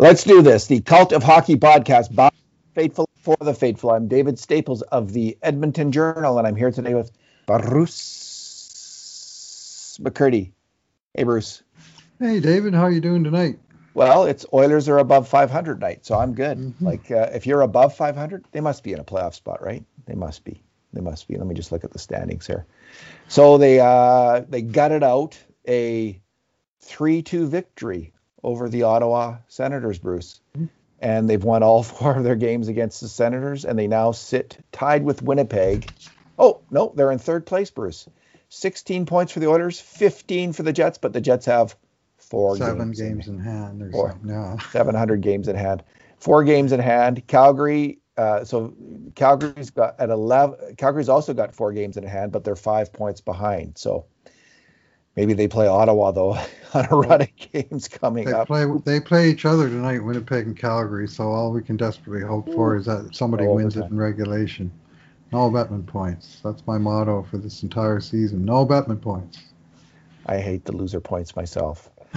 Let's do this. The Cult of Hockey podcast by Faithful for the Faithful. I'm David Staples of the Edmonton Journal, and I'm here today with Bruce McCurdy. Hey, Bruce. Hey, David. How are you doing tonight? Well, it's Oilers are above 500 night, so I'm good. Mm-hmm. Like, uh, if you're above 500, they must be in a playoff spot, right? They must be. They must be. Let me just look at the standings here. So they uh, they gutted out a 3-2 victory over the Ottawa Senators, Bruce. Mm-hmm. And they've won all four of their games against the Senators, and they now sit tied with Winnipeg. Oh, no, they're in third place, Bruce. 16 points for the Oilers, 15 for the Jets, but the Jets have four seven games, games in, in, hand or four, no. 700 games in hand. Four games in hand. Calgary, uh, so Calgary's got at 11. Calgary's also got four games in hand, but they're five points behind. So Maybe they play Ottawa though on a run of games coming they up. Play, they play each other tonight, Winnipeg and Calgary. So all we can desperately hope for is that somebody wins it in regulation. No Bettman points. That's my motto for this entire season. No Bettman points. I hate the loser points myself,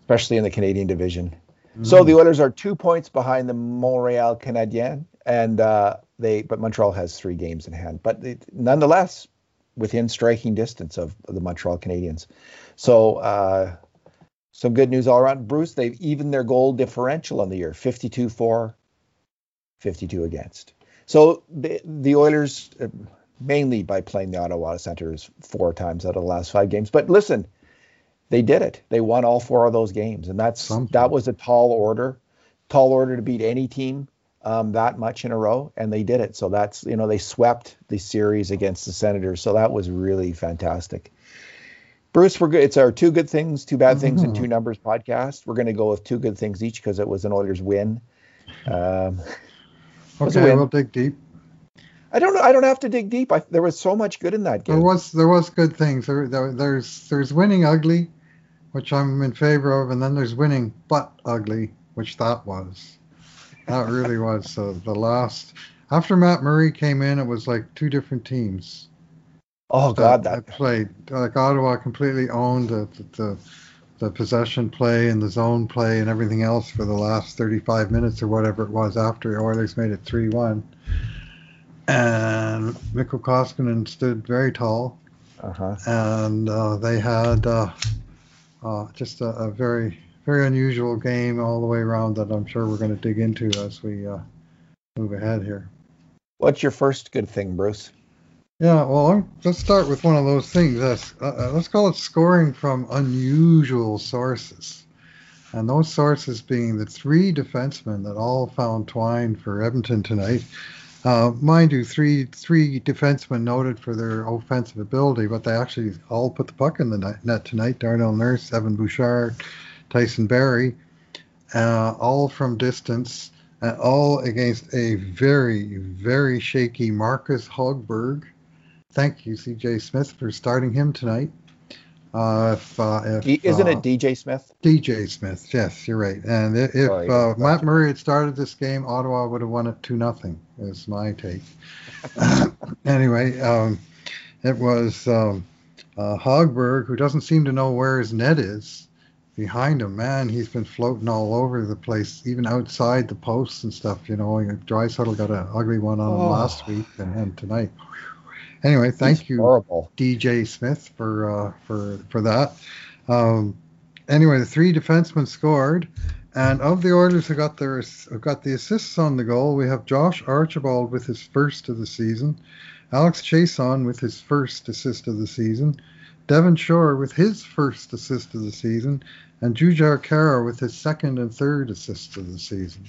especially in the Canadian division. Mm. So the Oilers are two points behind the Montreal Canadiens, and uh, they but Montreal has three games in hand. But it, nonetheless, within striking distance of, the Montreal Canadiens. So uh, some good news all around. Bruce, they've evened their goal differential on the year, 52 for, 52 against. So the, the Oilers, uh, mainly by playing the Ottawa Senators four times out of the last five games. But listen, they did it. They won all four of those games, and that's Something. that was a tall order, tall order to beat any team um, that much in a row, and they did it. So that's you know they swept the series against the Senators. So that was really fantastic. Bruce, we're good. It's our two good things, two bad things, mm-hmm. and two numbers podcast. We're going to go with two good things each because it was an Oilers win. Um, okay, we'll dig deep. I don't know. I don't have to dig deep. I, there was so much good in that game. There was there was good things. There, there, there's there's winning ugly, which I'm in favor of, and then there's winning but ugly, which that was that really was. So the last after Matt Murray came in, it was like two different teams. Oh God, that, that played like Ottawa completely owned the, the the possession play and the zone play and everything else for the last 35 minutes or whatever it was after the Oilers made it 3-1. And Mikko Koskinen stood very tall. Uh-huh. And uh, they had uh, uh, just a, a, very very unusual game all the way around that I'm sure we're going to dig into as we uh, move ahead here. What's your first good thing, Bruce? Yeah, well, I'm, let's start with one of those things. That's, uh, uh, let's call it scoring from unusual sources. And those sources being the three defensemen that all found twine for Edmonton tonight. Uh, mind you, three three defensemen noted for their offensive ability, but they actually all put the puck in the net tonight. Darnell Nurse, Evan Bouchard, Tyson Barrie, uh, all from distance, uh, all against a very, very shaky Marcus Hogberg. Thank you, CJ Smith, for starting him tonight. Uh, if, uh, if, Isn't it uh, DJ Smith? DJ Smith, yes, you're right. And if uh, Matt Murray had started this game, Ottawa would have won it 2 nothing. is my take. anyway, um, it was um, uh, Hogberg, who doesn't seem to know where his net is behind him, man, he's been floating all over the place, even outside the posts and stuff. You know, Draisaitl got an ugly one on him oh. last week and, and tonight. Anyway, thank he's you, horrible. DJ Smith, for uh, for for that. Um, anyway, the three defensemen scored, and of the Oilers who got their who got the assists on the goal, we have Josh Archibald with his first of the season, Alex Chiasson with his first assist of the season. Devin Shore with his first assist of the season, and Jujhar Khaira with his second and third assists of the season.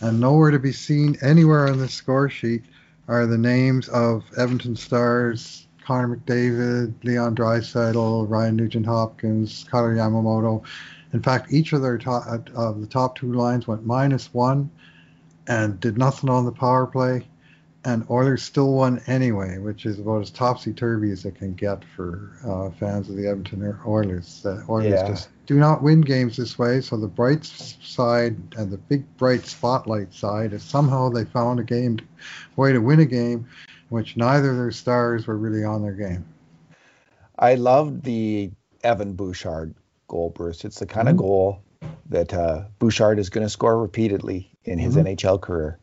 And nowhere to be seen anywhere on the score sheet are the names of Edmonton Stars, Connor McDavid, Leon Draisaitl, Ryan Nugent Hopkins, Kailer Yamamoto. In fact, each of their top uh, of the top two lines went minus one and did nothing on the power play and Oilers still won anyway, which is about as topsy turvy as it can get for uh, fans of the Edmonton Oilers. The Oilers yeah. just do not win games this way. So the bright side and the big bright spotlight side is somehow they found a game way to win a game in which neither of their stars were really on their game. I loved the Evan Bouchard goal, Bruce. It's the kind mm-hmm. of goal that uh, Bouchard is going to score repeatedly in his mm-hmm. NHL career.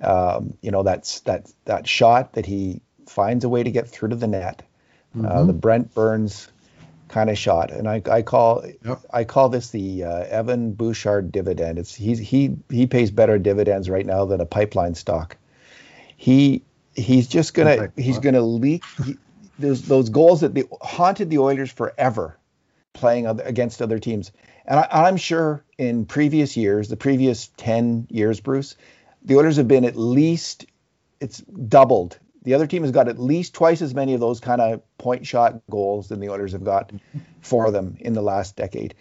Um, you know, that's that that shot that he finds a way to get through to the net, uh, mm-hmm. uh, the Brent Burns kind of shot, and I, I call yep. I call this the uh, Evan Bouchard dividend. It's he's he he pays better dividends right now than a pipeline stock. He he's just gonna he's gonna leak he, those those goals that they haunted the Oilers forever, playing other, against other teams. And I, am sure in previous years, the previous ten years, Bruce, the Oilers have been at least it's doubled. The other team has got at least twice as many of those kind of point shot goals than the Oilers have got for them in the last decade.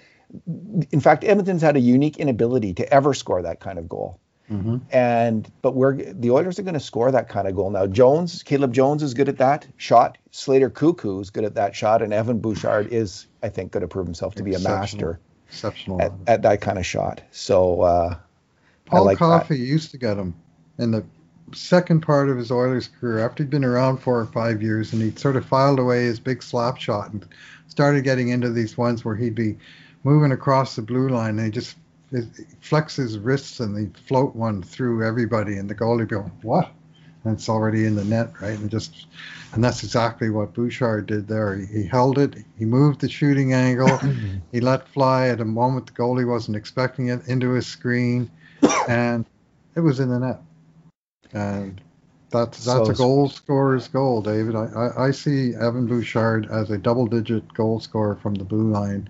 In fact, Edmonton's had a unique inability to ever score that kind of goal. Mm-hmm. And but we're the Oilers are going to score that kind of goal now. Jones, Caleb Jones is good at that shot. Slater Koekkoek is good at that shot, and Evan Bouchard is, I think, going to prove himself to be a master Exceptional. At, at, that kind of shot. So uh, Paul like Coffey that. used to get him in the second part of his Oilers career after he'd been around four or five years, and he'd sort of filed away his big slap shot and started getting into these ones where he'd be moving across the blue line and he just flex his wrists and he float one through everybody, and the goalie go, "What?" And it's already in the net, right? And just, and that's exactly what Bouchard did there. He, he held it, he moved the shooting angle, he let fly at a moment the goalie wasn't expecting it into his screen, and it was in the net. And that's that's so, a goal scorer's goal, David. I, I, I see Evan Bouchard as a double-digit goal scorer from the blue line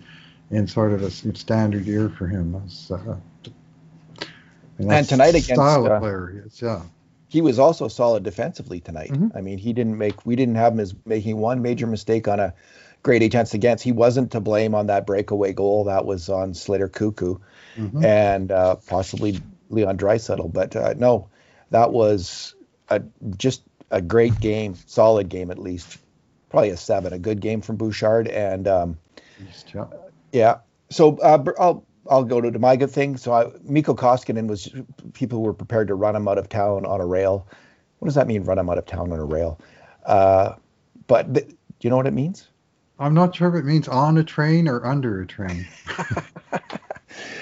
in sort of a standard year for him. As, uh, and tonight against style uh, player, yes, yeah. He was also solid defensively tonight. Mm-hmm. I mean, he didn't make we didn't have him as making one major mistake on a great chance against. He wasn't to blame on that breakaway goal. That was on Slater Koekkoek mm-hmm. and uh, possibly Leon Draisaitl. But uh, no, that was a, just a great game, solid game at least. Probably a seven, a good game from Bouchard. And um, yeah. So uh, I'll I'll go to my good thing. So I, Mikko Koskinen was people were prepared to run him out of town on a rail. What does that mean? Run him out of town on a rail? Uh, but th- do you know what it means? I'm not sure if it means on a train or under a train.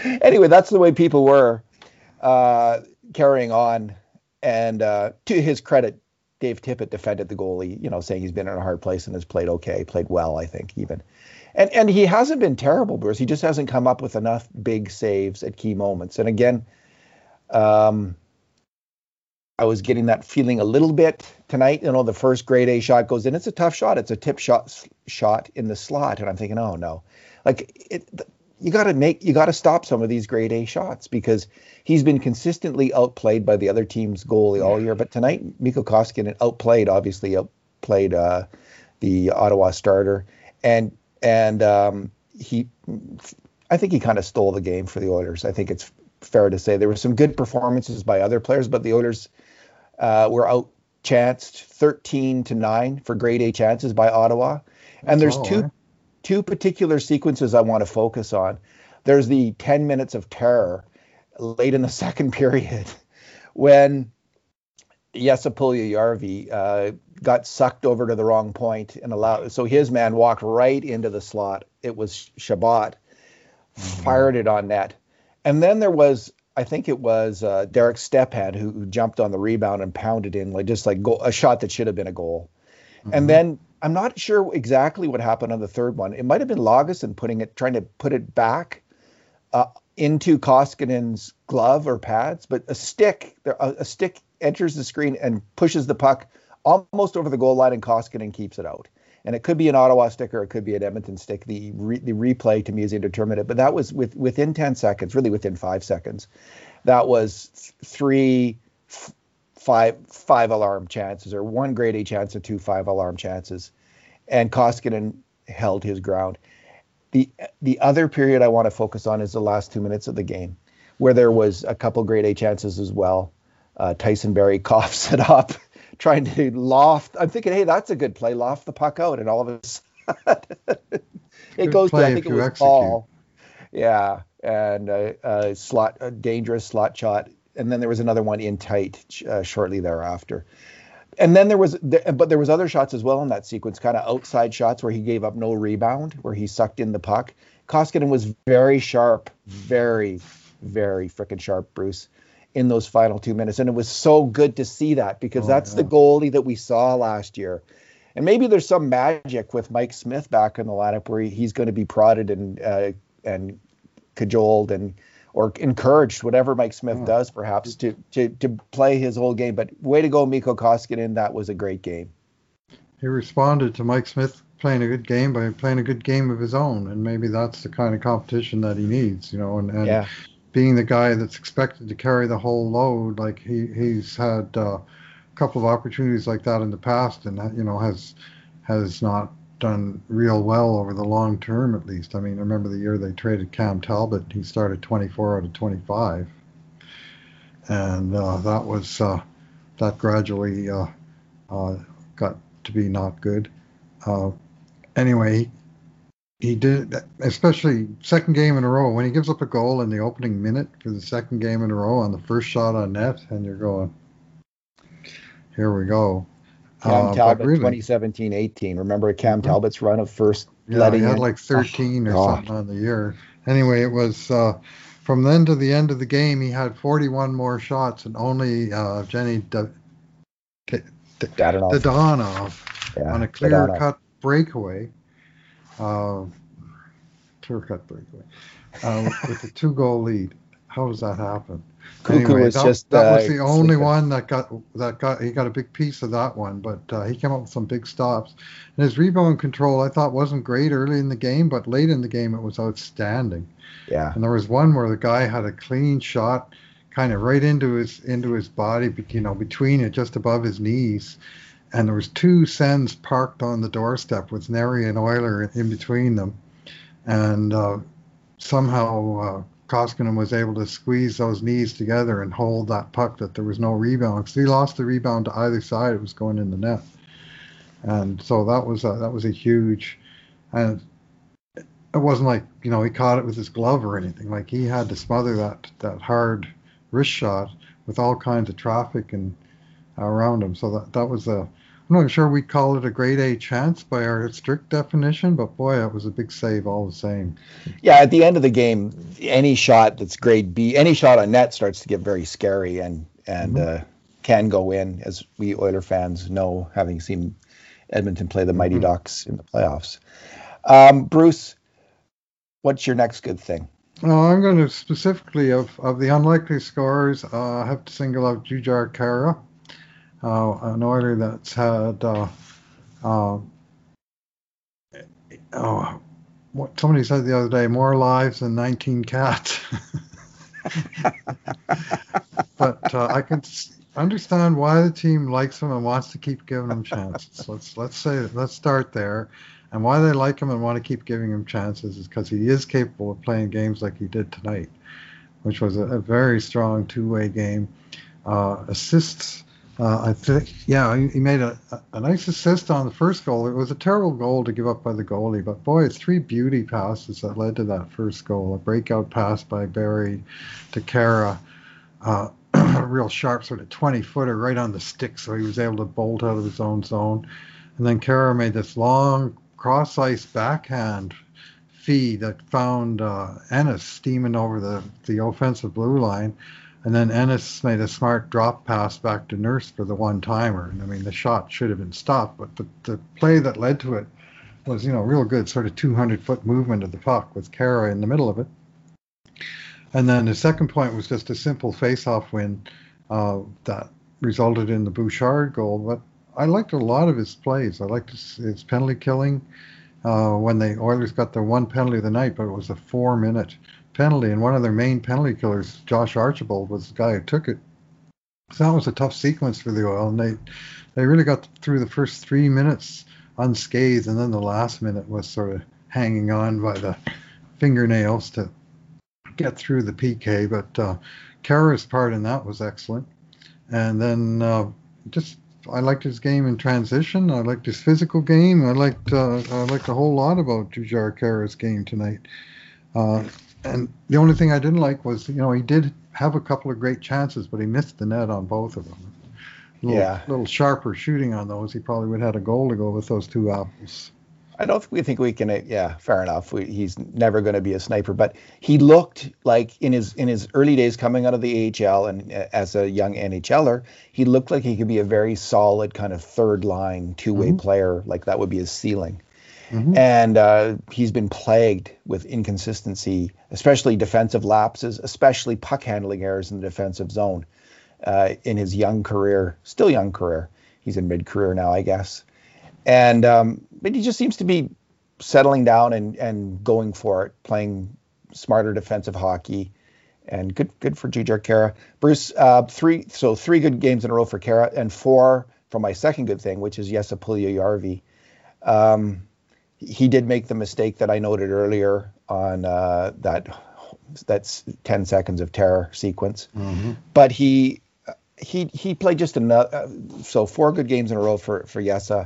anyway, that's the way people were uh, carrying on. And uh, to his credit, Dave Tippett defended the goalie, you know, saying he's been in a hard place and has played okay, played well, I think, even and and he hasn't been terrible, Bruce. He just hasn't come up with enough big saves at key moments. And again, um, I was getting that feeling a little bit tonight. You know, the first grade A shot goes in. It's a tough shot. It's a tip shot shot in the slot, and I'm thinking, oh no, like it. You got to make you got to stop some of these grade A shots because he's been consistently outplayed by the other team's goalie all year. But tonight, Mikko Koskinen outplayed, obviously outplayed uh, the Ottawa starter, and and um, he, I think he kind of stole the game for the Oilers. I think it's fair to say there were some good performances by other players, but the Oilers uh, were out chanced 13 to 9 for grade A chances by Ottawa. And there's two eh? Two particular sequences I want to focus on. There's the 10 minutes of terror late in the second period when Jesse Yarvi uh, got sucked over to the wrong point and allowed. So his man walked right into the slot. It was Chabot, mm-hmm. fired it on net, and then there was. I think it was uh, Derek Stepan who, who, jumped on the rebound and pounded in like just like goal, a shot that should have been a goal. Mm-hmm. And then I'm not sure exactly what happened on the third one. It might have been Lagesson putting it, trying to put it back uh, into Koskinen's glove or pads, but a stick, a, a stick enters the screen and pushes the puck almost over the goal line, and Koskinen keeps it out. And it could be an Ottawa stick or it could be an Edmonton stick. The re, the replay to me is indeterminate, but that was with within 10 seconds, really within five seconds. That was three, five five alarm chances, or one grade A chance and two five alarm chances, and Koskinen held his ground. The the other period I want to focus on is the last two minutes of the game, where there was a couple grade A chances as well. Uh, Tyson Barrie coughs it up trying to loft. I'm thinking, hey, that's a good play. Loft the puck out, and all of a sudden it goes to I think it was execute. Paul. Yeah, and a, a, slot, a dangerous slot shot, and then there was another one in tight uh, shortly thereafter. and then there was, but there was other shots as well in that sequence, kind of outside shots where he gave up no rebound, where he sucked in the puck. Koskinen was very sharp, very, very freaking sharp, Bruce, in those final two minutes, and it was so good to see that because oh, that's yeah. the goalie that we saw last year. And maybe there's some magic with Mike Smith back in the lineup where he's going to be prodded and uh, and cajoled and or encouraged, whatever Mike Smith oh. does, perhaps to, to to play his whole game. But way to go, Mikko Koskinen. That was a great game. He responded to Mike Smith playing a good game by playing a good game of his own, and maybe that's the kind of competition that he needs, you know. And, and yeah. being the guy that's expected to carry the whole load, like he he's had uh, a couple of opportunities like that in the past, and you know has has not done real well over the long term, at least. I mean, I remember the year they traded Cam Talbot. He started 24 out of 25, and uh, that was uh, that gradually uh, uh got to be not good. Uh, anyway, he did, especially second game in a row. When he gives up a goal in the opening minute for the second game in a row on the first shot on net, and you're going, here we go. Cam uh, Talbot, really, 2017-18. Remember Cam mm-hmm. Talbot's run of first yeah, letting he had in? like 13 oh, or God. something on the year. Anyway, it was uh, from then to the end of the game. He had 41 more shots, and only uh, Jenny D- D- D- Dadonov yeah, on a clear cut breakaway, uh, clear cut breakaway, uh, with a two goal lead. How does that happen? Cuckoo anyway, was that, just that was uh, the only one that got that got he got a big piece of that one, but uh, he came up with some big stops. And his rebound control I thought wasn't great early in the game, but late in the game it was outstanding. Yeah. And there was one where the guy had a clean shot, kind of right into his into his body, you know, between it, just above his knees. And there was two Sens parked on the doorstep with Neri and Euler in between them, and uh, somehow uh, Koskinen was able to squeeze those knees together and hold that puck that there was no rebound because he lost the rebound to either side. It was going in the net, and so that was a, that was a huge, and it wasn't like you know he caught it with his glove or anything. Like he had to smother that that hard wrist shot with all kinds of traffic and around him. So that that was a I'm not sure we'd call it a grade A chance by our strict definition, but boy, it was a big save all the same. Yeah, at the end of the game, any shot that's grade B, any shot on net starts to get very scary and and mm-hmm. uh, can go in, as we Oiler fans know, having seen Edmonton play the Mighty mm-hmm. Ducks in the playoffs. Um, Bruce, what's your next good thing? I'm going to specifically of, of the unlikely scores. Uh, I have to single out Jujhar Khaira uh, an order that's had uh, uh, what somebody said the other day, more lives than 19 cats. but uh, I can understand why the team likes him and wants to keep giving him chances. let's let's say let's start there. And why they like him and want to keep giving him chances is because he is capable of playing games like he did tonight, which was a, a very strong two-way game. Uh, assists uh, I think, yeah, he, made a, a nice assist on the first goal. It was a terrible goal to give up by the goalie, but boy, it's three beauty passes that led to that first goal. A breakout pass by Barrie to Khaira, uh, a real sharp sort of 20 footer right on the stick, so he was able to bolt out of his own zone. And then Khaira made this long cross ice backhand feed that found uh, Ennis steaming over the, the offensive blue line and then Ennis made a smart drop pass back to Nurse for the one timer. And I mean, the shot should have been stopped, but the, the play that led to it was, you know, real good, sort of 200 foot movement of the puck with Khaira in the middle of it. And then the second point was just a simple face-off win uh, that resulted in the Bouchard goal. But I liked a lot of his plays. I liked his, his penalty killing. Uh, when the Oilers got their one penalty of the night, but it was a four-minute penalty, and one of their main penalty killers, Josh Archibald, was the guy who took it. So that was a tough sequence for the Oil, and they they really got through the first three minutes unscathed, and then the last minute was sort of hanging on by the fingernails to get through the PK. But uh, Khaira's part in that was excellent, and then uh, just I liked his game in transition. I liked his physical game. I liked uh, I liked a whole lot about Jujhar Khaira's game tonight. Uh, and the only thing I didn't like was, you know, he did have a couple of great chances, but he missed the net on both of them. little, yeah. little sharper shooting on those, he probably would have had a goal to go with those two apples. I don't think we think we can. Yeah, fair enough. We, he's never going to be a sniper, but he looked like in his in his early days coming out of the AHL and uh, as a young NHLer, he looked like he could be a very solid kind of third line two way mm-hmm. player. Like that would be his ceiling. Mm-hmm. And uh, he's been plagued with inconsistency, especially defensive lapses, especially puck handling errors in the defensive zone uh, in his young career, still young career. He's in mid career now, I guess. And um, but he just seems to be settling down and and going for it, playing smarter defensive hockey. And good good for Jujhar Khaira. Bruce, uh, three so three good games in a row for Khaira and four for my second good thing, which is Jesse Puljujärvi. Um, he did make the mistake that I noted earlier on uh, that that's 10 seconds of terror sequence. Mm-hmm. But he he he played just enough. Uh, so four good games in a row for for Jesse.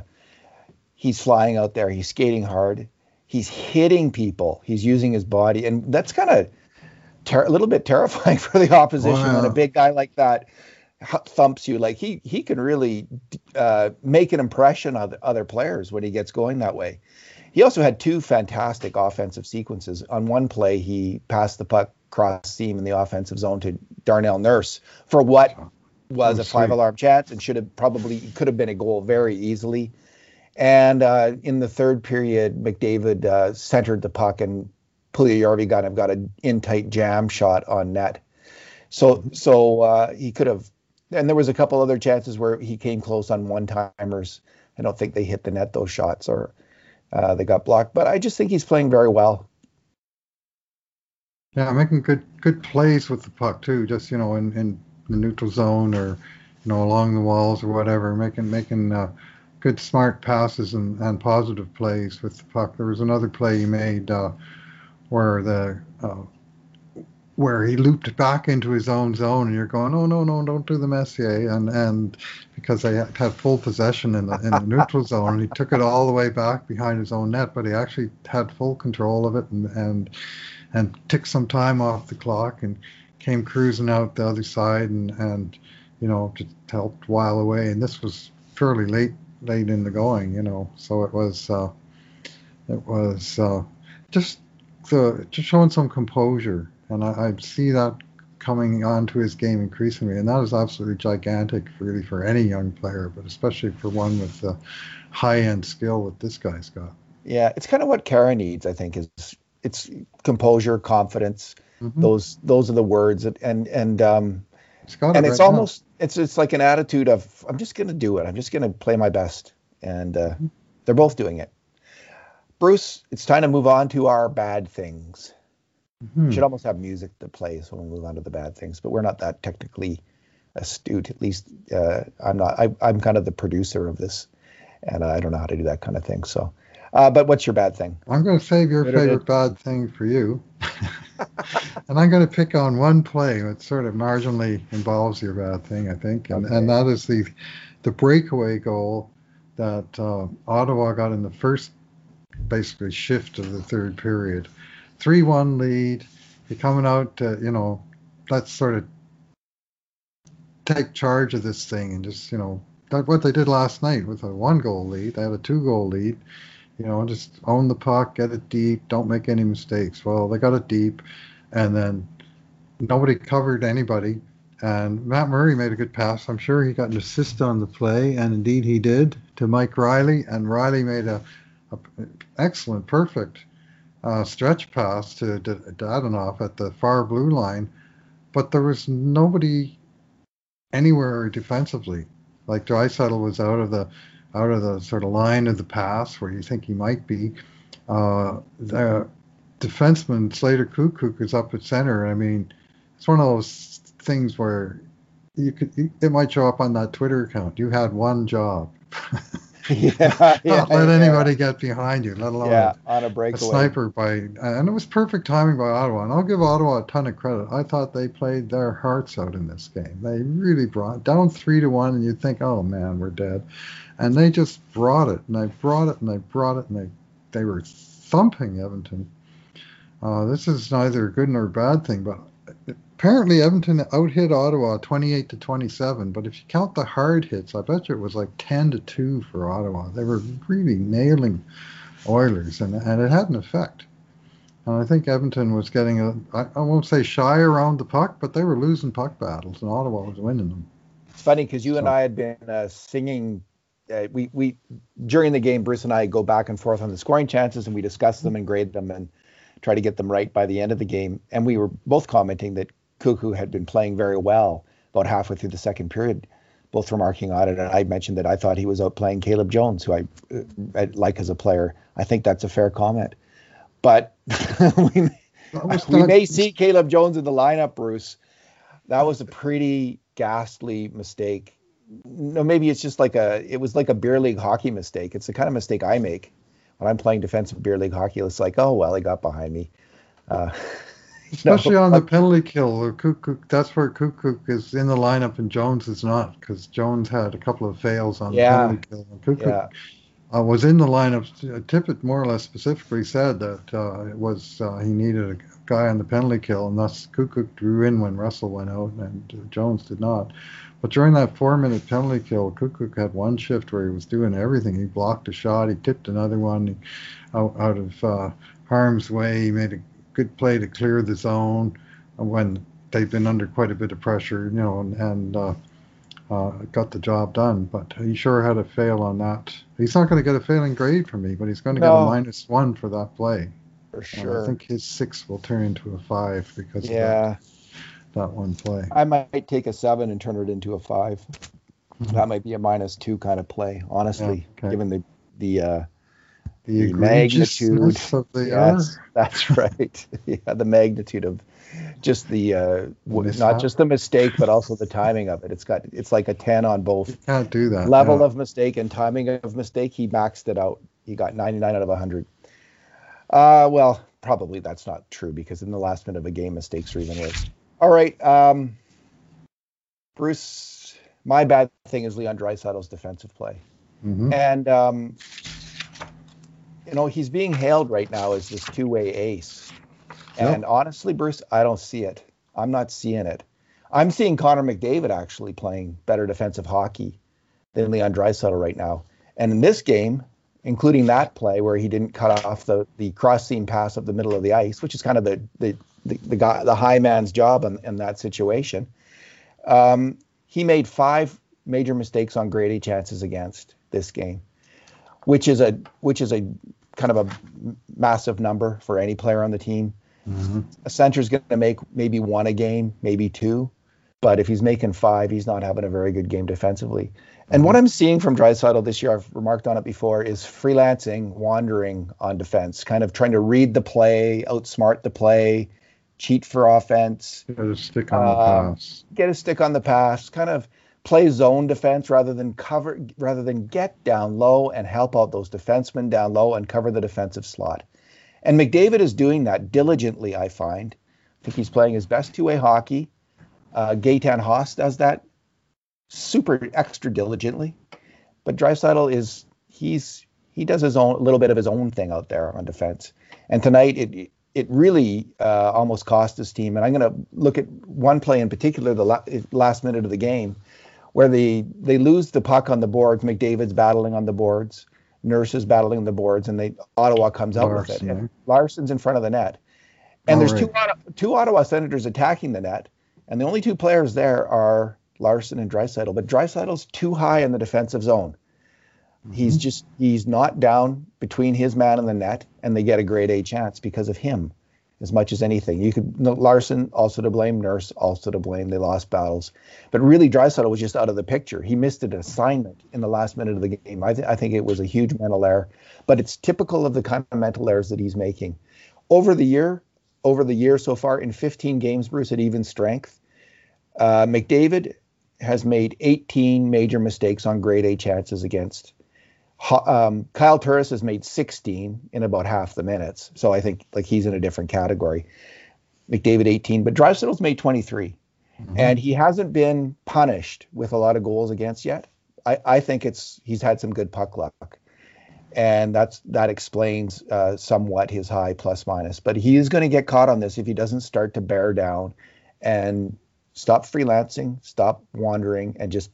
He's flying out there. He's skating hard. He's hitting people. He's using his body, and that's kind of ter- a little bit terrifying for the opposition wow. when a big guy like that thumps you. Like he he can really uh, make an impression on other players when he gets going that way. He also had two fantastic offensive sequences. On one play, he passed the puck cross seam in the offensive zone to Darnell Nurse for what was oh, a five alarm chance and should have probably could have been a goal very easily. And uh, in the third period, McDavid uh, centered the puck and Puljujärvi got him got an in tight jam shot on net. So so uh, he could have. And there was a couple other chances where he came close on one timers. I don't think they hit the net those shots or uh, they got blocked. But I just think he's playing very well. Yeah, making good good plays with the puck too. Just you know, in, in the neutral zone or you know along the walls or whatever, making making uh, good smart passes and, and positive plays with the puck. There was another play he made uh, where the uh, where he looped back into his own zone, and you're going, oh no no don't do the Messier, and and because they had full possession in the in the neutral zone, and he took it all the way back behind his own net, but he actually had full control of it and and and took some time off the clock and came cruising out the other side and and you know just helped while away, and this was fairly late late in the going, you know, so it was uh, it was uh, just the just showing some composure and I, I see that coming onto his game increasingly, and that is absolutely gigantic, really, for any young player, but especially for one with the high-end skill that this guy's got. Yeah, it's kind of what Khaira needs, I think, is it's composure, confidence. Mm-hmm. Those those are the words, and and um, it's and it's right almost now. it's it's like an attitude of I'm just gonna do it. I'm just gonna play my best, and uh, mm-hmm. they're both doing it. Bruce, it's time to move on to our bad things. Mm-hmm. Should almost have music that plays when we move on to the bad things, but we're not that technically astute. At least uh, I'm not. I, am kind of the producer of this, and I don't know how to do that kind of thing. So, uh, but what's your bad thing? I'm going to save your favorite bad thing for you, and I'm going to pick on one play that sort of marginally involves your bad thing, I think, and, okay. and that is the the breakaway goal that uh, Ottawa got in the first basically shift of the third period three one lead. You're coming out, to, you know, let's sort of take charge of this thing and just, you know, what they did last night with a one goal lead. They had a two goal lead. You know, just own the puck, get it deep, don't make any mistakes. Well, they got it deep, and then nobody covered anybody. And Matt Murray made a good pass. I'm sure he got an assist on the play, and indeed he did to Mike Reilly. And Riley made a, a excellent, perfect uh, stretch pass to Dadonov at the far blue line, but there was nobody anywhere defensively. Like Draisaitl was out of the out of the sort of line of the pass where you think he might be. Uh, the defenseman Slater Koekkoek is up at center. I mean, it's one of those things where you could it might show up on that Twitter account. You had one job. yeah, yeah, Not let anybody get behind you, let alone yeah, on a breakaway. A sniper by, and it was perfect timing by Ottawa. And I'll give Ottawa a ton of credit. I thought they played their hearts out in this game. They really brought down three to one, and you'd think, oh man, we're dead. And they just brought it, and they brought it, and they brought it, and they they were thumping Edmonton. Uh, this is neither a good nor a bad thing, but apparently Edmonton out hit Ottawa 28 to 27, but if you count the hard hits, I bet you it was like 10 to 2 for Ottawa. They were really nailing Oilers, and, and it had an effect. And I think Edmonton was getting a, I, I won't say shy around the puck, but they were losing puck battles, and Ottawa was winning them. It's funny because you so. and I had been uh, singing. Uh, we we during the game, Bruce and I go back and forth on the scoring chances, and we discuss them and grade them and try to get them right by the end of the game. And we were both commenting that Koekkoek had been playing very well about halfway through the second period, both remarking on it. And I mentioned that I thought he was out playing Caleb Jones, who I, uh, I like as a player. I think that's a fair comment but we, we may see Caleb Jones in the lineup, Bruce. That was a pretty ghastly mistake. No, maybe it's just like a it was like a beer league hockey mistake. It's the kind of mistake I make when I'm playing defensive beer league hockey. It's like, oh well, he got behind me. Uh, Especially know, on the penalty kill, Koekkoek, that's where Koekkoek is in the lineup and Jones is not because Jones had a couple of fails on yeah, the penalty kill. And Koekkoek yeah uh, was in the lineup. Tippett more or less specifically said that uh, it was uh, he needed a guy on the penalty kill, and thus Koekkoek drew in when Russell went out, and uh, Jones did not. But during that four-minute penalty kill, Koekkoek had one shift where he was doing everything. He blocked a shot, he tipped another one out, out of uh, harm's way. He made a good play to clear the zone when they've been under quite a bit of pressure, you know, and, and uh, uh, got the job done. But he sure had a fail on that. He's not going to get a failing grade from me, but he's going to no. get a minus one for that play. For sure. And I think his six will turn into a five because yeah. of that, that one play. I might take a seven and turn it into a 5 mm-hmm. That might be a minus two kind of play, honestly, yeah, okay. given the the uh, the, the magnitude of the yes, that's right. yeah, the magnitude of just the uh, not just the mistake, but also the timing of it. It's got it's like a ten on both. You can't do that. Level of mistake and timing of mistake. He maxed it out. He got 99 out of 100. Uh, well, probably that's not true because in the last minute of a game, mistakes are even worse. All right, um, Bruce. My bad thing is Leon Draisaitl's defensive play, mm-hmm. and um, you know he's being hailed right now as this two-way ace and honestly, Bruce, I don't see it. I'm not seeing it. I'm seeing Connor McDavid actually playing better defensive hockey than Leon Draisaitl right now. And in this game, including that play where he didn't cut off the, the cross seam pass up the middle of the ice, which is kind of the the the, the guy the high man's job in, in that situation. Um, he made five major mistakes on grade A chances against this game, which is a which is a kind of a massive number for any player on the team. Mm-hmm. A center's going to make maybe one a game, maybe two, but if he's making five, he's not having a very good game defensively. And mm-hmm. what I'm seeing from Draisaitl this year, I've remarked on it before, is freelancing, wandering on defense, kind of trying to read the play, outsmart the play, cheat for offense. Get a stick on uh, the pass. Get a stick on the pass. Kind of play zone defense rather than cover, rather than get down low and help out those defensemen down low and cover the defensive slot. And McDavid is doing that diligently, I find. I think he's playing his best two way hockey. Uh, Gaetan Haas does that super extra diligently. But Draisaitl is he's he does his own a little bit of his own thing out there on defense. And tonight it it really uh, almost cost his team. And I'm going to look at one play in particular, the la- last minute of the game, where they they lose the puck on the boards. McDavid's battling on the boards nurses battling the boards, and they Ottawa comes out Larsson, with it. And Larsson's in front of the net, and there's two two Ottawa Senators attacking the net, and the only two players there are Larsson and Draisaitl. But Draisaitl's too high in the defensive zone. Mm-hmm. He's just he's not down between his man and the net, and they get a grade A chance because of him as much as anything. You could Larsson also to blame, Nurse also to blame. They lost battles, but really Draisaitl was just out of the picture. He missed an assignment in the last minute of the game. I, th- I think it was a huge mental error, but it's typical of the kind of mental errors that he's making. Over the year, over the year so far, in 15 games, Bruce at even strength, uh, McDavid has made 18 major mistakes on grade A chances against um, Kyle Turris has made 16 in about half the minutes, so I think like he's in a different category. McDavid 18, but Draisaitl's made 23, mm-hmm. and he hasn't been punished with a lot of goals against yet. I, I think it's he's had some good puck luck, and that's that explains uh, somewhat his high plus minus. But he is going to get caught on this if he doesn't start to bear down and stop freelancing, stop wandering, and just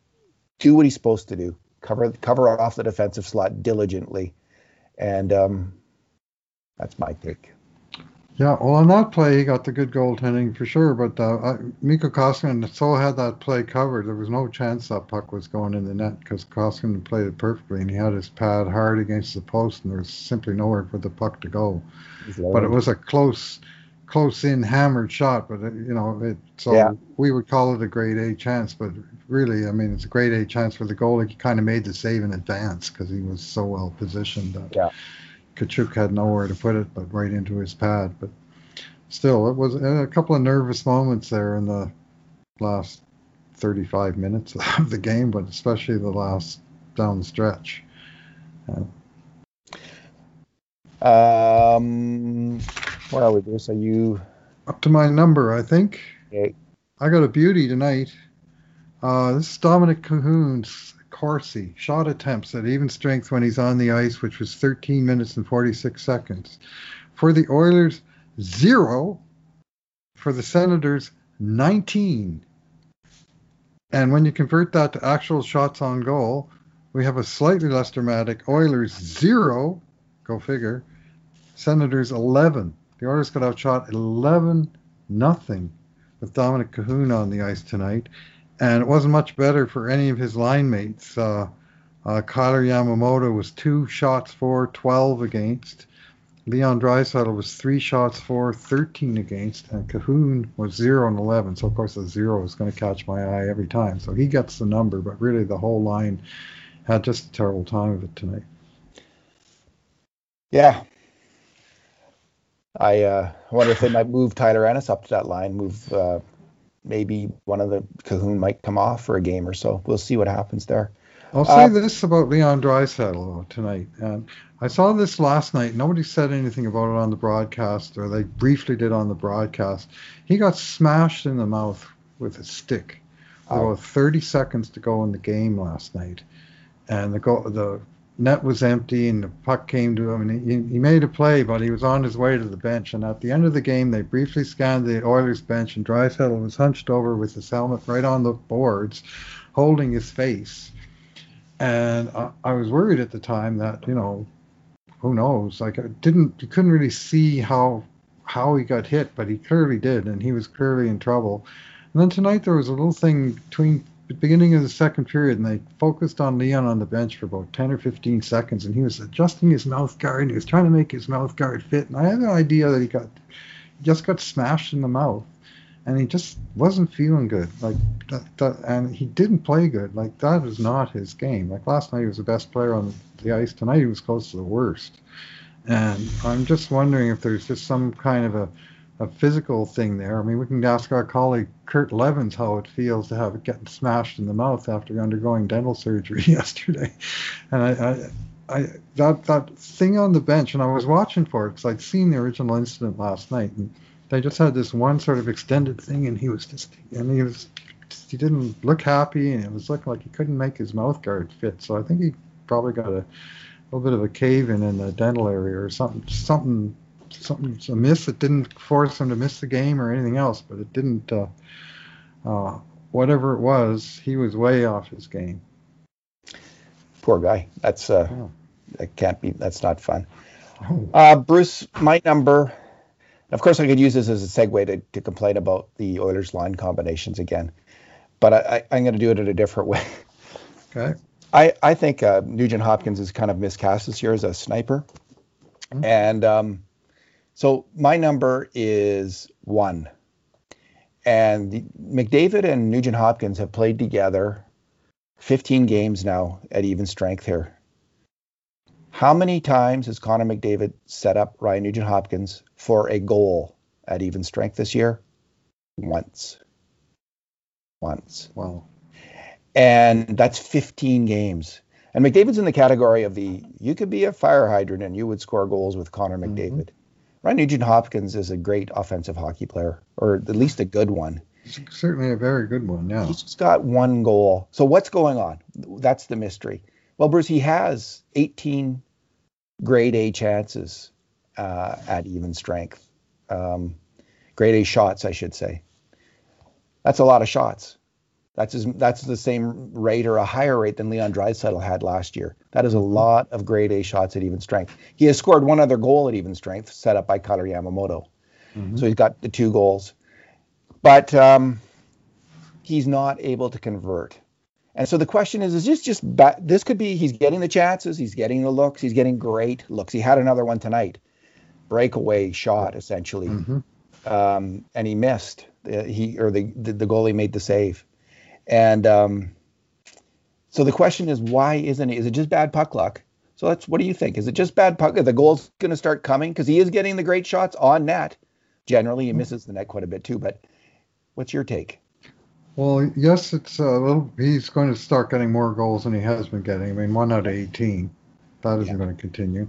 do what he's supposed to do. Cover cover off the defensive slot diligently, and um, that's my take. Yeah, well, on that play, he got the good goaltending for sure. But uh, Mikko Koskinen so had that play covered. There was no chance that puck was going in the net because Koskinen played it perfectly, and he had his pad hard against the post, and there was simply nowhere for the puck to go. But it was a close, close in hammered shot. But it, you know, it, so yeah. we would call it a grade A chance. But really, I mean, it's a great A chance for the goalie. He kind of made the save in advance because he was so well positioned. That, yeah Tkachuk had nowhere to put it but right into his pad. But still, it was a couple of nervous moments there in the last 35 minutes of the game, but especially the last down the stretch. Um, where are we, Bruce? Are you up to my number? I think. Okay. I got a beauty tonight. Uh, this is Dominic Kahun's Corsi shot attempts at even strength when he's on the ice, which was 13 minutes and 46 seconds. For the Oilers, zero. For the Senators, 19. And when you convert that to actual shots on goal, we have a slightly less dramatic Oilers zero, go figure, Senators 11. The Oilers got outshot 11 nothing with Dominic Kahun on the ice tonight and it wasn't much better for any of his line mates. Uh, uh, Kailer Yamamoto was two shots for, 12 against. Leon Draisaitl was three shots for, 13 against, and Kahun was zero and 11. So of course the zero is going to catch my eye every time. So he gets the number, but really the whole line had just a terrible time of it tonight. Yeah. I uh, wonder if they might move Tyler Ennis up to that line, move uh, maybe one of the Kahun might come off for a game or so. We'll see what happens there. I'll say uh, this about Leon Draisaitl tonight. And I saw this last night. Nobody said anything about it on the broadcast, or they briefly did on the broadcast. He got smashed in the mouth with a stick. Oh. About 30 seconds to go in the game last night, and the go- the net was empty and the puck came to him and he, he made a play, but he was on his way to the bench. And at the end of the game, they briefly scanned the Oilers bench and Draisaitl was hunched over with his helmet right on the boards, holding his face. And I, I was worried at the time that you know, who knows? Like I didn't, you couldn't really see how how he got hit, but he clearly did, and he was clearly in trouble. And then tonight there was a little thing between the beginning of the second period, and they focused on Leon on the bench for about 10 or 15 seconds, and he was adjusting his mouth guard, and he was trying to make his mouth guard fit. And I had an idea that he got he just got smashed in the mouth, and he just wasn't feeling good. Like that, that, and he didn't play good. Like that is not his game. Like last night, he was the best player on the ice. Tonight, he was close to the worst. And I'm just wondering if there's just some kind of a a physical thing there. I mean, we can ask our colleague Kurt Leavins how it feels to have it getting smashed in the mouth after undergoing dental surgery yesterday. And I, I, I that that thing on the bench, and I was watching for it because I'd seen the original incident last night, and they just had this one sort of extended thing, and he was just, and he was, he didn't look happy, and it was looking like he couldn't make his mouth guard fit. So I think he probably got a little bit of a cave in in the dental area or something, something something's amiss. It didn't force him to miss the game or anything else, but it didn't. Uh, uh, whatever it was, he was way off his game. Poor guy. That's uh, oh. that can't be. That's not fun. Oh. Uh, Bruce, my number. Of course, I could use this as a segue to, to complain about the Oilers line combinations again, but I, I, am going to do it in a different way. Okay. I, I think uh, Nugent Hopkins is kind of miscast this year as a sniper. Mm-hmm. And um, so my number is one. And McDavid and Nugent Hopkins have played together 15 games now at even strength here. How many times has Connor McDavid set up Ryan Nugent Hopkins for a goal at even strength this year? Once. Once. Wow. And that's 15 games. And McDavid's in the category of the you could be a fire hydrant and you would score goals with Connor mm-hmm. McDavid. Mm-hmm. Ryan Nugent Hopkins is a great offensive hockey player, or at least a good one. Certainly a very good one, yeah. He's got one goal. So what's going on? That's the mystery. Well, Bruce, he has 18 grade A chances uh, at even strength. Um, grade A shots, I should say. That's a lot of shots. That's his, that's the same rate or a higher rate than Leon Draisaitl had last year. That is a lot of grade A shots at even strength. He has scored one other goal at even strength, set up by Kailer Yamamoto. Mm-hmm. So he's got the two goals, but um, he's not able to convert. And so the question is, is this just ba- this could be he's getting the chances, he's getting the looks, he's getting great looks. He had another one tonight, breakaway shot essentially, mm-hmm. um, and he missed. Uh, he or the, the, the goalie made the save, and um, so the question is, why isn't he? Is it just bad puck luck? So that's what do you think? Is it just bad puck? Are the goals going to start coming because he is getting the great shots on net. Generally, he mm-hmm. misses the net quite a bit too. But what's your take? Well, yes, it's a little. He's going to start getting more goals than he has been getting. I mean, one out of 18. That isn't yeah. going to continue.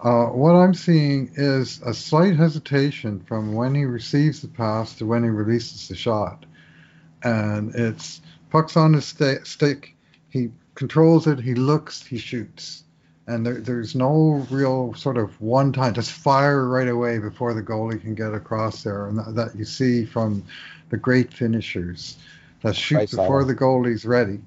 Uh, what I'm seeing is a slight hesitation from when he receives the pass to when he releases the shot, and it's pucks on his st- stick. He controls it. He looks. He shoots, and there, there's no real sort of one time just fire right away before the goalie can get across there, and that, that you see from the great finishers that shoot right before the goalie's ready.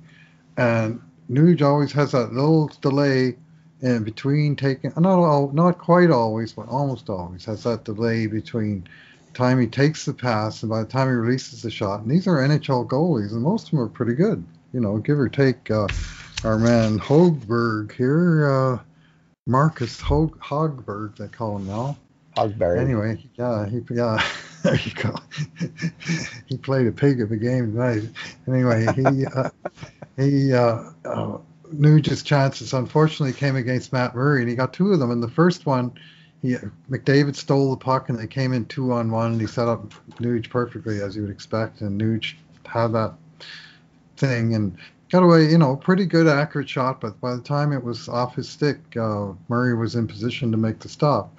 And Nuge always has that little delay in between taking, not all, not quite always, but almost always has that delay between time he takes the pass and by the time he releases the shot. And these are NHL goalies, and most of them are pretty good. You know, give or take. Uh, our man Hogberg here, uh, Marcus Hog- Hogberg, they call him now. Hogberg. Anyway, yeah, he, yeah. there you go. he played a pig of a game tonight. Anyway, he uh, he uh, uh, Nuge's chances unfortunately came against Matt Murray, and he got two of them. And the first one, he McDavid stole the puck, and they came in two on one, and he set up Nuge perfectly as you would expect, and Nuge had that thing and got away, you know, pretty good accurate shot, but by the time it was off his stick, uh, Murray was in position to make the stop.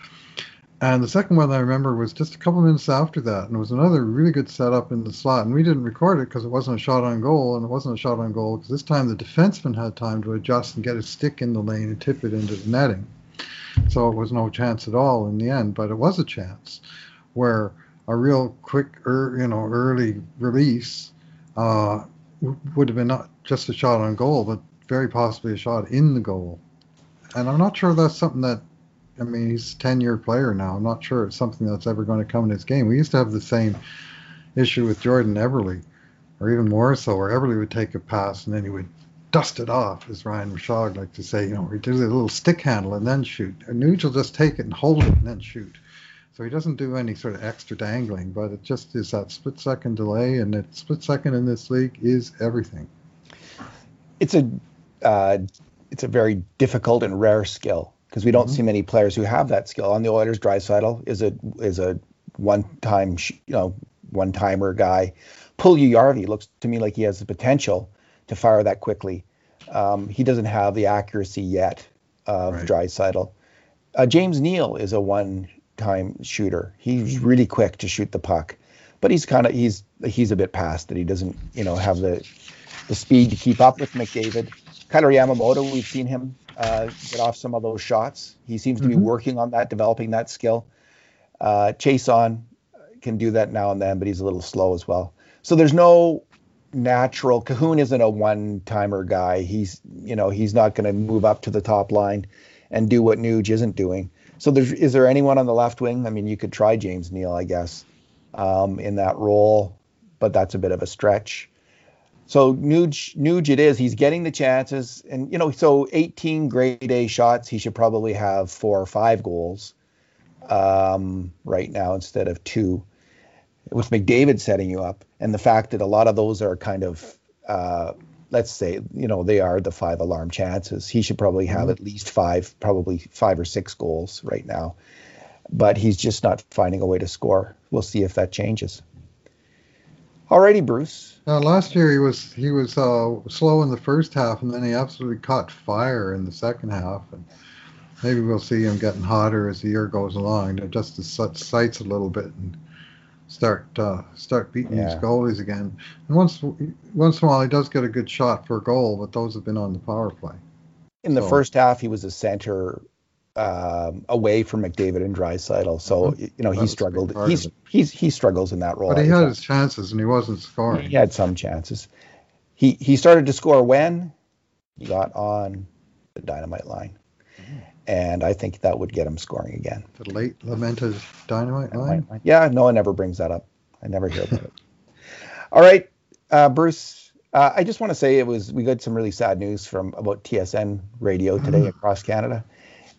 And the second one I remember was just a couple minutes after that, and it was another really good setup in the slot. And we didn't record it because it wasn't a shot on goal, and it wasn't a shot on goal because this time the defenseman had time to adjust and get his stick in the lane and tip it into the netting. So it was no chance at all in the end, but it was a chance where a real quick, er, you know, early release uh, would have been not just a shot on goal, but very possibly a shot in the goal. And I'm not sure that's something that I mean, he's a 10 year player now. I'm not sure it's something that's ever going to come in his game. We used to have the same issue with Jordan Eberle, or even more so, where Eberle would take a pass and then he would dust it off, as Ryan Rishaug like to say. You know, he does a little stick handle and then shoot. And Nuge will just take it and hold it and then shoot. So he doesn't do any sort of extra dangling, but it just is that split second delay, and that split second in this league is everything. It's a uh, it's a very difficult and rare skill because we don't mm-hmm. see many players who have that skill. On the Oilers, Draisaitl is a is a one time you know one timer guy. Puljujarvi looks to me like he has the potential to fire that quickly. Um, he doesn't have the accuracy yet of right. Draisaitl. Uh, James Neal is a one time shooter. He's really quick to shoot the puck, but he's kind of he's he's a bit past it. He doesn't you know have the the speed to keep up with McDavid. Kailer Yamamoto, we've seen him uh, get off some of those shots. He seems to mm-hmm. be working on that, developing that skill. Uh, Chiasson can do that now and then, but he's a little slow as well. So there's no natural. Kahun isn't a one-timer guy. He's you know he's not going to move up to the top line and do what Nuge isn't doing. So there's is there anyone on the left wing? I mean, you could try James Neal, I guess, um, in that role, but that's a bit of a stretch. So Nuge, Nuge it is. He's getting the chances, and you know, so 18 grade A shots. He should probably have four or five goals um, right now instead of two. With McDavid setting you up, and the fact that a lot of those are kind of, uh, let's say, you know, they are the five alarm chances. He should probably have mm-hmm. at least five, probably five or six goals right now, but he's just not finding a way to score. We'll see if that changes. Alrighty, Bruce. Uh, last year he was he was uh, slow in the first half, and then he absolutely caught fire in the second half. And maybe we'll see him getting hotter as the year goes along, to just to set sights a little bit and start uh, start beating yeah. these goalies again. And once once in a while he does get a good shot for a goal, but those have been on the power play. In the so, first half, he was a center um, away from McDavid and Draisaitl. So mm-hmm. you know he struggled. He's he's he struggles in that role. But he had his chances and he wasn't scoring. He had some chances. He he started to score when he got on the dynamite line. And I think that would get him scoring again. The late lamented dynamite line. Yeah, no one ever brings that up. I never hear about it. All right, uh, Bruce. Uh, I just want to say it was we got some really sad news from about TSN radio today mm. across Canada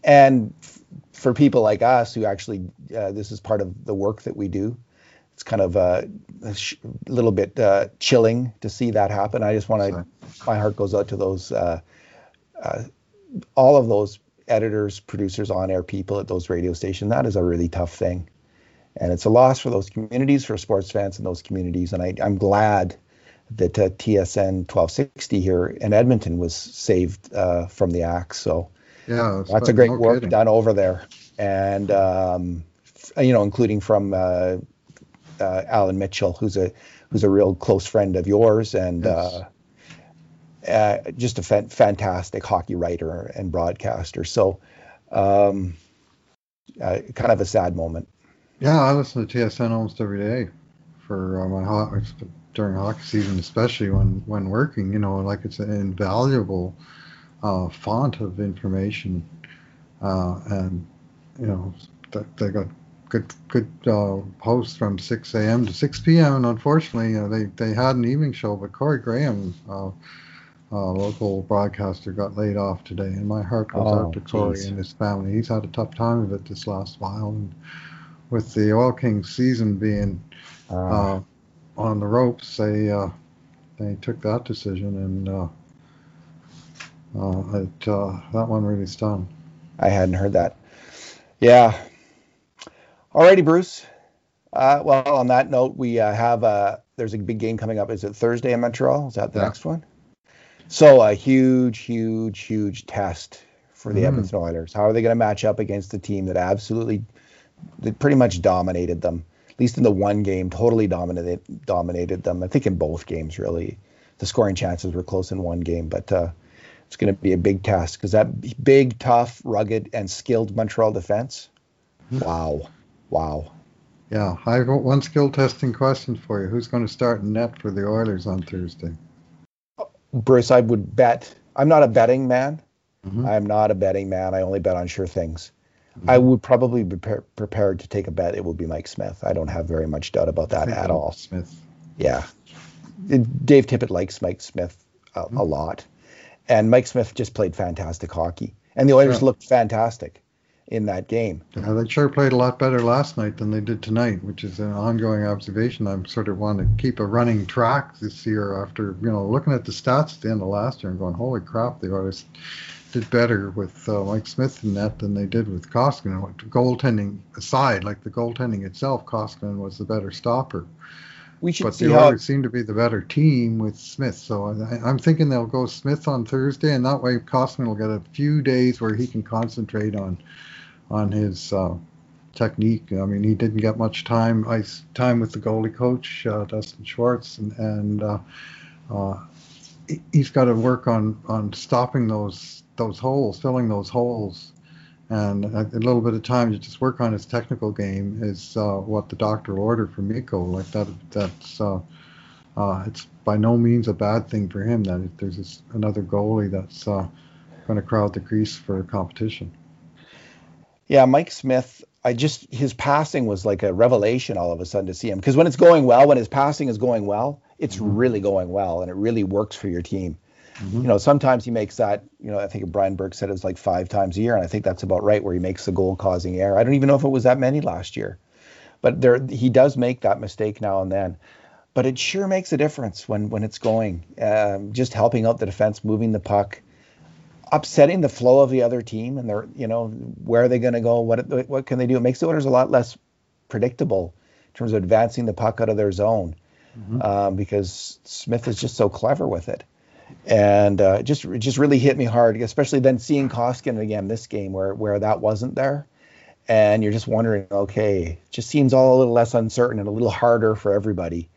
and f- for people like us who actually uh, this is part of the work that we do it's kind of uh, a sh- little bit uh, chilling to see that happen i just want to my heart goes out to those uh, uh, all of those editors producers on air people at those radio stations that is a really tough thing. And it's a loss for those communities for sports fans in those communities. And I, i'm glad that uh, tsn 1260 here in edmonton was saved from the axe. So yeah, lots of great no work kidding. done over there, and um, you know, including from uh, uh, Allan Mitchell, who's a who's a real close friend of yours, and yes. Uh, just a fa- fantastic hockey writer and broadcaster. So, um, uh, kind of a sad moment. Yeah, I listen to TSN almost every day for uh, my during hockey season, especially when when working. You know, like it's an invaluable uh, font of information, uh, and you know they got good good uh, posts from 6 a.m. to 6 p.m. And unfortunately, uh, they they had an evening show, but Corey Graham, uh, uh, local broadcaster, got laid off today, and my heart goes oh, out to Corey geez. and his family. He's had a tough time of it this last while, and with the Oil Kings season being uh, on the ropes, they they took that decision and uh, it, uh, that one really stung. I hadn't heard that. Yeah. Alrighty, Bruce. Uh, well, on that note, we uh, have uh, there's a big game coming up. Is it Thursday in Montreal? Is that the yeah. next one? So a huge, huge, huge test for the mm. Edmonton Oilers. How are they going to match up against a team that absolutely, that pretty much dominated them? At least in the one game, totally dominated dominated them. I think in both games, really, the scoring chances were close in one game, but uh, it's going to be a big test because that big, tough, rugged, and skilled Montreal defense. Mm-hmm. Wow, wow. Yeah, I've got one skill testing question for you. Who's going to start in net for the Oilers on Thursday? Bruce, I would bet. I'm not a betting man. Mm-hmm. I'm not a betting man. I only bet on sure things. Mm-hmm. I would probably be pre- prepared to take a bet. It will be Mike Smith. I don't have very much doubt about that at all. Smith. Yeah. Dave Tippett likes Mike Smith a, mm-hmm. a lot and Mike Smith just played fantastic hockey, and the Oilers looked fantastic in that game. Yeah, they sure played a lot better last night than they did tonight, which is an ongoing observation. I'm sort of want to keep a running track this year after you know looking at the stats at the end of last year and going, holy crap, the Oilers did better with uh, Mike Smith in net than they did with Koskinen. Goaltending aside, like the goaltending itself, Koskinen was the better stopper we should but see the how Oilers seem to be the better team with Smith. So I, am thinking they'll go Smith on Thursday, and that way Koskinen will get a few days where he can concentrate on on his uh, technique. I mean, he didn't get much time time with the goalie coach uh, Dustin Schwartz, and, and uh, uh he's got to work on on stopping those those holes, filling those holes and a, little bit of time to just work on his technical game is uh, what the doctor ordered for Mikko. Like that, that's uh, uh, it's by no means a bad thing for him that if there's this, another goalie that's going to crowd the crease for competition. Yeah, Mike Smith. I just his passing was like a revelation all of a sudden to see him because when it's going well, when his passing is going well, it's mm-hmm. really going well and it really works for your team. Mm-hmm. You know, sometimes he makes that. You know, I think Brian Burke said it was like five times a year, and I think that's about right where he makes the goal-causing error. I don't even know if it was that many last year, but there he does make that mistake now and then. But it sure makes a difference when when it's going. Um, just helping out the defense, moving the puck, upsetting the flow of the other team, and they're you know where are they going to go? What what can they do? It makes the Oilers a lot less predictable in terms of advancing the puck out of their zone. Mm-hmm. Um, because Smith is just so clever with it and uh, just it just really hit me hard, especially then seeing Koskinen again this game where where that wasn't there, and you're just wondering, okay, just seems all a little less uncertain and a little harder for everybody.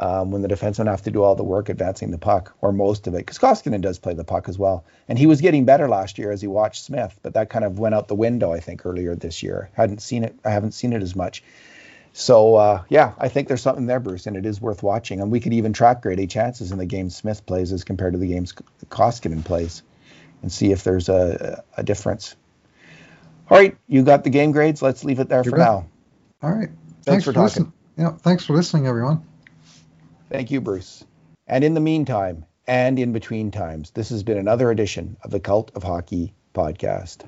Um, when the defensemen have to do all the work advancing the puck or most of it because Koskinen does play the puck as well. And he was getting better last year as he watched Smith but that kind of went out the window I think earlier this year. Hadn't seen it I haven't seen it as much. So uh, yeah I think there's something there Bruce and it is worth watching. And we could even track grade A chances in the games Smith plays as compared to the games Koskinen plays and see if there's a, a difference. All right you got the game grades. Let's leave it there you for bet. now. All right. Thanks, thanks for, for talking. Listening. yeah thanks for listening everyone Thank you, Bruce. And in the meantime, and in between times, this has been another edition of the Cult of Hockey podcast.